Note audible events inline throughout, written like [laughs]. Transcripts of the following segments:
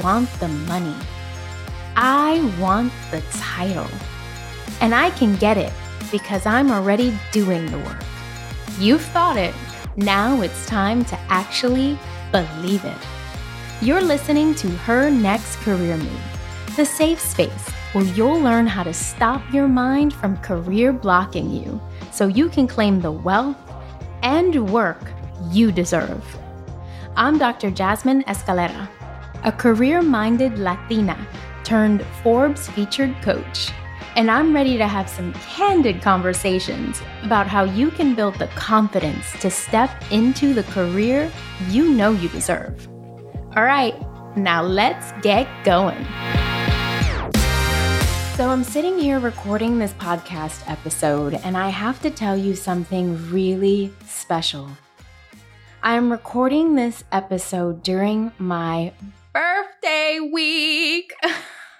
want the money. I want the title. And I can get it because I'm already doing the work. You've thought it. Now it's time to actually believe it. You're listening to Her Next Career Move, the safe space where you'll learn how to stop your mind from career blocking you so you can claim the wealth and work you deserve. I'm Dr. Jasmine Escalera, a career minded Latina turned Forbes featured coach. And I'm ready to have some candid conversations about how you can build the confidence to step into the career you know you deserve. All right, now let's get going. So, I'm sitting here recording this podcast episode, and I have to tell you something really special. I am recording this episode during my birthday week.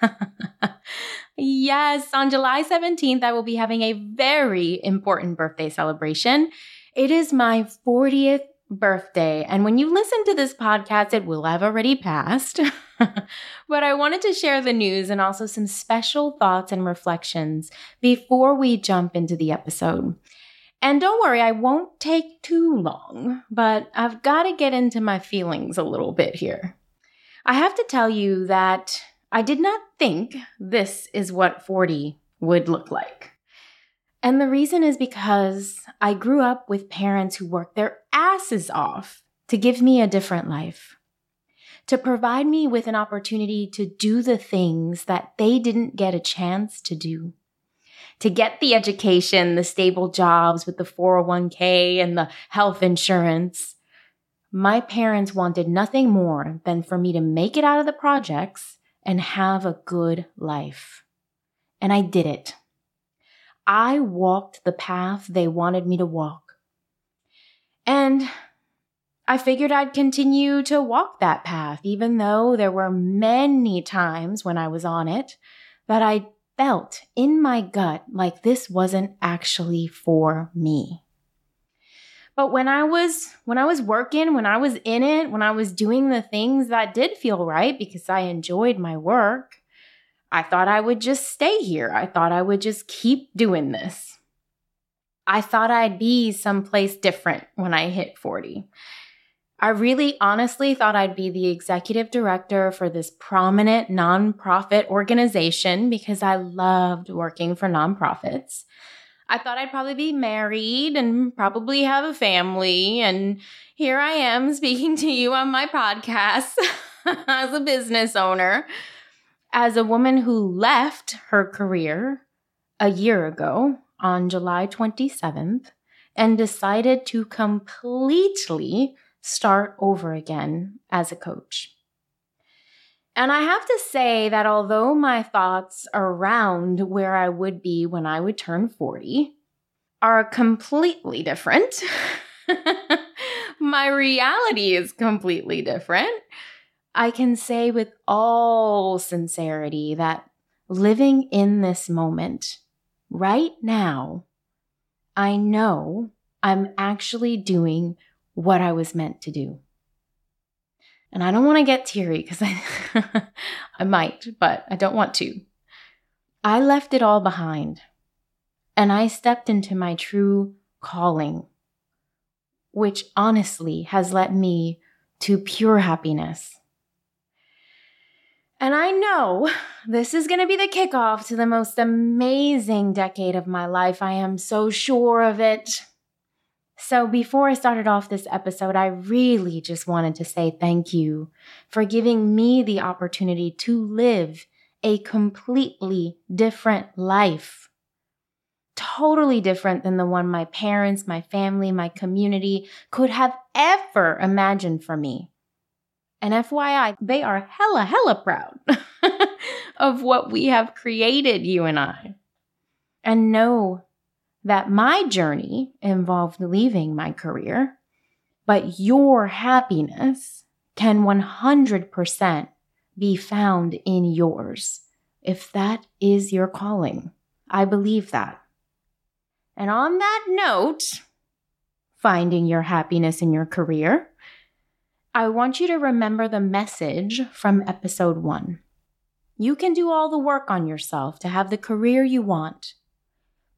[laughs] yes, on July 17th, I will be having a very important birthday celebration. It is my 40th birthday. And when you listen to this podcast, it will have already passed. [laughs] but I wanted to share the news and also some special thoughts and reflections before we jump into the episode. And don't worry, I won't take too long, but I've got to get into my feelings a little bit here. I have to tell you that I did not think this is what 40 would look like. And the reason is because I grew up with parents who worked their asses off to give me a different life, to provide me with an opportunity to do the things that they didn't get a chance to do, to get the education, the stable jobs with the 401k and the health insurance. My parents wanted nothing more than for me to make it out of the projects and have a good life. And I did it. I walked the path they wanted me to walk. And I figured I'd continue to walk that path, even though there were many times when I was on it that I felt in my gut like this wasn't actually for me. But when I was when I was working, when I was in it, when I was doing the things that did feel right because I enjoyed my work, I thought I would just stay here. I thought I would just keep doing this. I thought I'd be someplace different when I hit 40. I really honestly thought I'd be the executive director for this prominent nonprofit organization because I loved working for nonprofits. I thought I'd probably be married and probably have a family. And here I am speaking to you on my podcast [laughs] as a business owner as a woman who left her career a year ago on July 27th and decided to completely start over again as a coach. And I have to say that although my thoughts around where I would be when I would turn 40 are completely different, [laughs] my reality is completely different. I can say with all sincerity that living in this moment, right now, I know I'm actually doing what I was meant to do. And I don't want to get teary because I, [laughs] I might, but I don't want to. I left it all behind and I stepped into my true calling, which honestly has led me to pure happiness and I know this is going to be the kickoff to the most amazing decade of my life. I am so sure of it. So, before I started off this episode, I really just wanted to say thank you for giving me the opportunity to live a completely different life. Totally different than the one my parents, my family, my community could have ever imagined for me. And FYI, they are hella, hella proud [laughs] of what we have created, you and I. And know that my journey involved leaving my career, but your happiness can 100% be found in yours if that is your calling. I believe that. And on that note, finding your happiness in your career, I want you to remember the message from episode one. You can do all the work on yourself to have the career you want.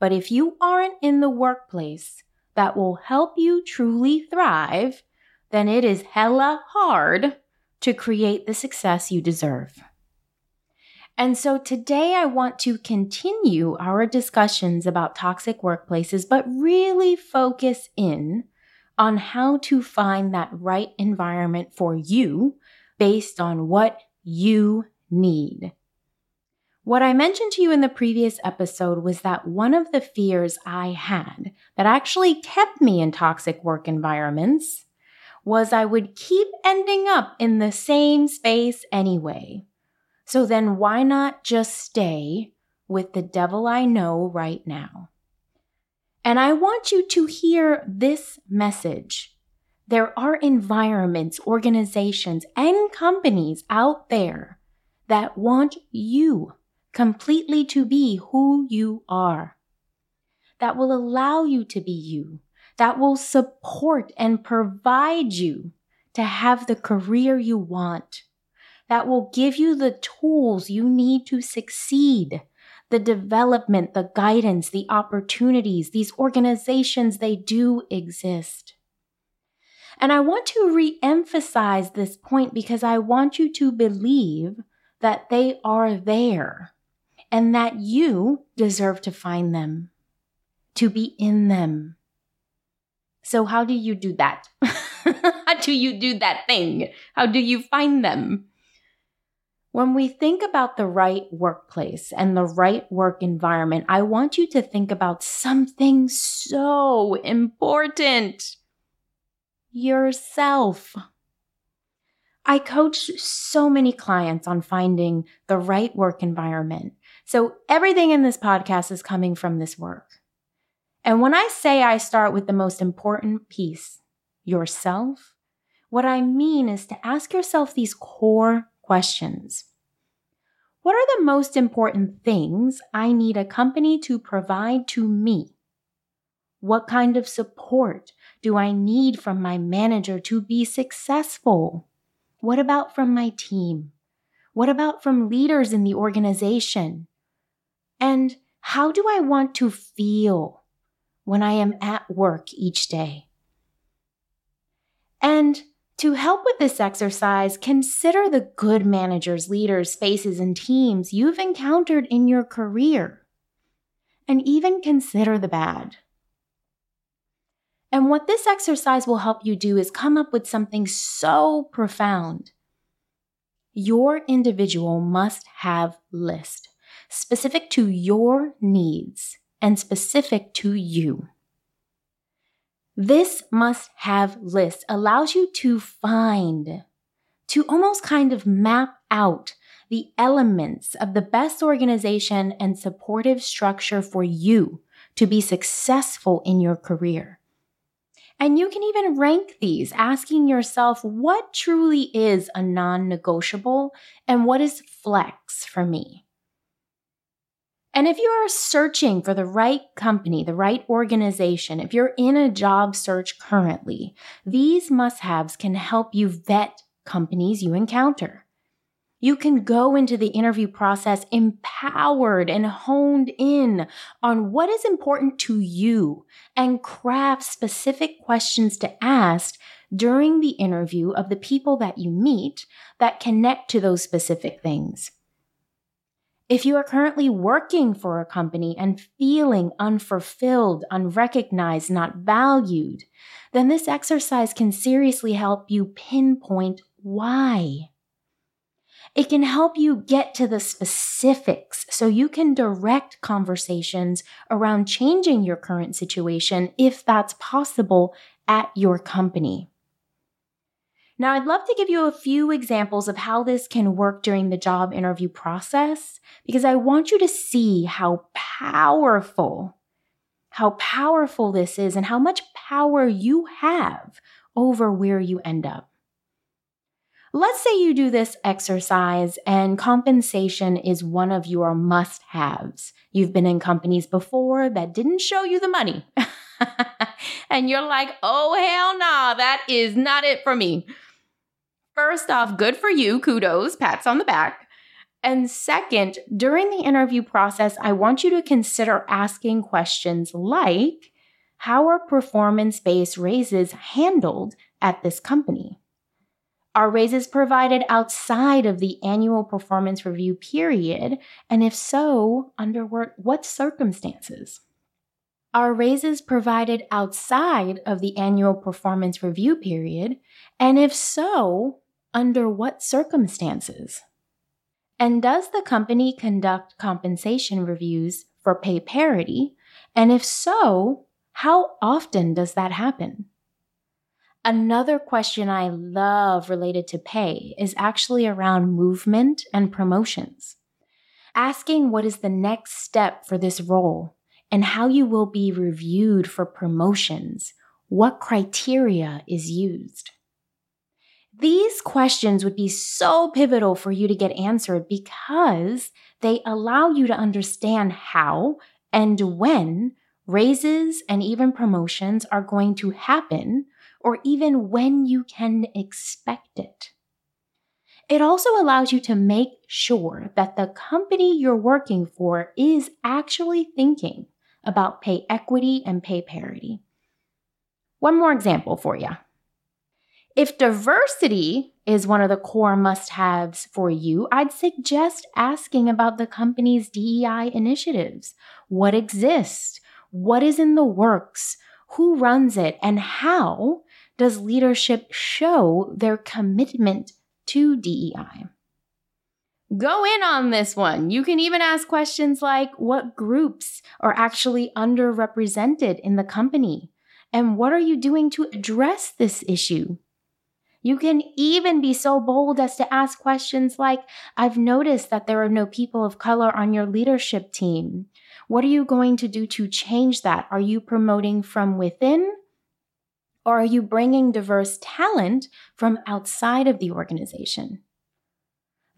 But if you aren't in the workplace that will help you truly thrive, then it is hella hard to create the success you deserve. And so today I want to continue our discussions about toxic workplaces, but really focus in on how to find that right environment for you based on what you need. What I mentioned to you in the previous episode was that one of the fears I had that actually kept me in toxic work environments was I would keep ending up in the same space anyway. So then why not just stay with the devil I know right now? And I want you to hear this message. There are environments, organizations, and companies out there that want you completely to be who you are, that will allow you to be you, that will support and provide you to have the career you want that will give you the tools you need to succeed. The development, the guidance, the opportunities, these organizations, they do exist. And I want to re emphasize this point because I want you to believe that they are there and that you deserve to find them, to be in them. So, how do you do that? [laughs] how do you do that thing? How do you find them? When we think about the right workplace and the right work environment, I want you to think about something so important yourself. I coach so many clients on finding the right work environment. So everything in this podcast is coming from this work. And when I say I start with the most important piece, yourself, what I mean is to ask yourself these core questions. What are the most important things I need a company to provide to me? What kind of support do I need from my manager to be successful? What about from my team? What about from leaders in the organization? And how do I want to feel when I am at work each day? And to help with this exercise, consider the good managers, leaders, faces, and teams you've encountered in your career. And even consider the bad. And what this exercise will help you do is come up with something so profound. Your individual must have list specific to your needs and specific to you. This must have list allows you to find, to almost kind of map out the elements of the best organization and supportive structure for you to be successful in your career. And you can even rank these, asking yourself what truly is a non negotiable and what is flex for me. And if you are searching for the right company, the right organization, if you're in a job search currently, these must haves can help you vet companies you encounter. You can go into the interview process empowered and honed in on what is important to you and craft specific questions to ask during the interview of the people that you meet that connect to those specific things. If you are currently working for a company and feeling unfulfilled, unrecognized, not valued, then this exercise can seriously help you pinpoint why. It can help you get to the specifics so you can direct conversations around changing your current situation if that's possible at your company. Now, I'd love to give you a few examples of how this can work during the job interview process because I want you to see how powerful, how powerful this is and how much power you have over where you end up. Let's say you do this exercise and compensation is one of your must haves. You've been in companies before that didn't show you the money. [laughs] [laughs] and you're like, oh, hell nah, that is not it for me. First off, good for you, kudos, pats on the back. And second, during the interview process, I want you to consider asking questions like How are performance based raises handled at this company? Are raises provided outside of the annual performance review period? And if so, under what circumstances? Are raises provided outside of the annual performance review period? And if so, under what circumstances? And does the company conduct compensation reviews for pay parity? And if so, how often does that happen? Another question I love related to pay is actually around movement and promotions. Asking what is the next step for this role and how you will be reviewed for promotions, what criteria is used. These questions would be so pivotal for you to get answered because they allow you to understand how and when raises and even promotions are going to happen or even when you can expect it. It also allows you to make sure that the company you're working for is actually thinking about pay equity and pay parity. One more example for you. If diversity is one of the core must haves for you, I'd suggest asking about the company's DEI initiatives. What exists? What is in the works? Who runs it? And how does leadership show their commitment to DEI? Go in on this one. You can even ask questions like what groups are actually underrepresented in the company? And what are you doing to address this issue? You can even be so bold as to ask questions like I've noticed that there are no people of color on your leadership team. What are you going to do to change that? Are you promoting from within or are you bringing diverse talent from outside of the organization?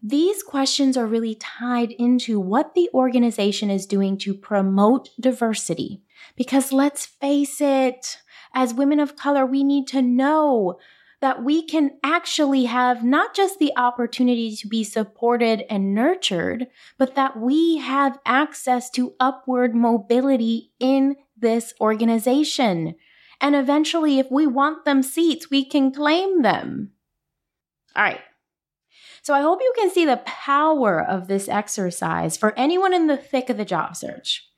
These questions are really tied into what the organization is doing to promote diversity. Because let's face it, as women of color, we need to know that we can actually have not just the opportunity to be supported and nurtured, but that we have access to upward mobility in this organization. And eventually, if we want them seats, we can claim them. All right. So I hope you can see the power of this exercise for anyone in the thick of the job search.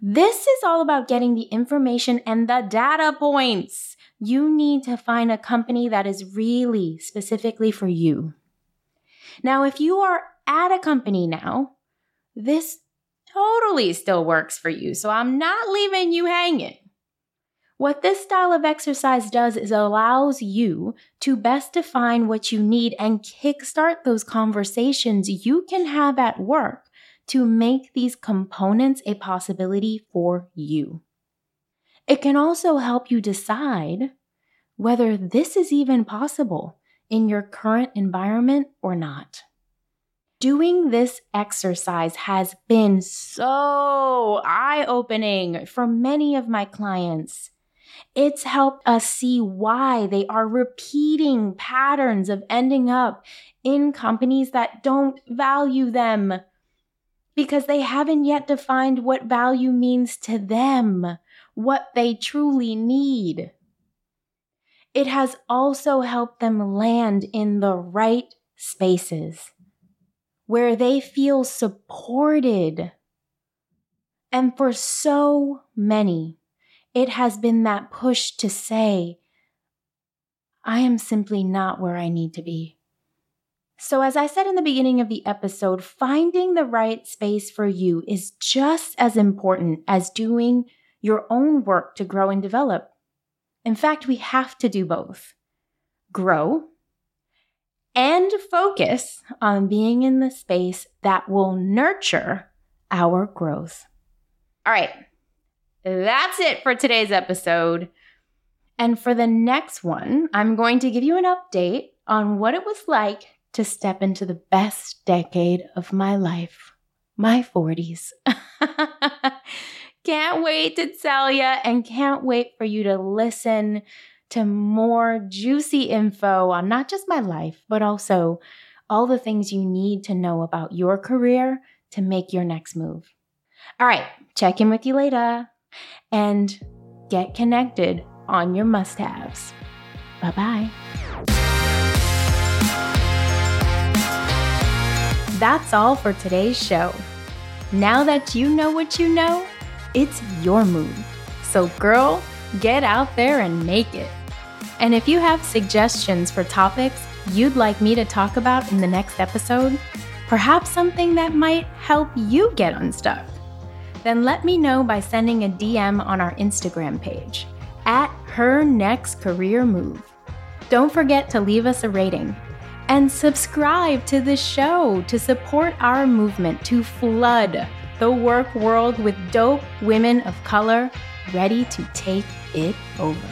This is all about getting the information and the data points. You need to find a company that is really specifically for you. Now, if you are at a company now, this totally still works for you. So I'm not leaving you hanging. What this style of exercise does is allows you to best define what you need and kickstart those conversations you can have at work to make these components a possibility for you. It can also help you decide whether this is even possible in your current environment or not. Doing this exercise has been so eye opening for many of my clients. It's helped us see why they are repeating patterns of ending up in companies that don't value them because they haven't yet defined what value means to them, what they truly need. It has also helped them land in the right spaces where they feel supported. And for so many, it has been that push to say, I am simply not where I need to be. So, as I said in the beginning of the episode, finding the right space for you is just as important as doing your own work to grow and develop. In fact, we have to do both grow and focus on being in the space that will nurture our growth. All right, that's it for today's episode. And for the next one, I'm going to give you an update on what it was like to step into the best decade of my life, my 40s. [laughs] can't wait to tell you and can't wait for you to listen to more juicy info on not just my life, but also all the things you need to know about your career to make your next move. All right, check in with you later and get connected on your must haves. Bye bye. That's all for today's show. Now that you know what you know, it's your move. So, girl, get out there and make it. And if you have suggestions for topics you'd like me to talk about in the next episode, perhaps something that might help you get unstuck, then let me know by sending a DM on our Instagram page at her next career move. Don't forget to leave us a rating and subscribe to the show to support our movement to flood the work world with dope women of color ready to take it over.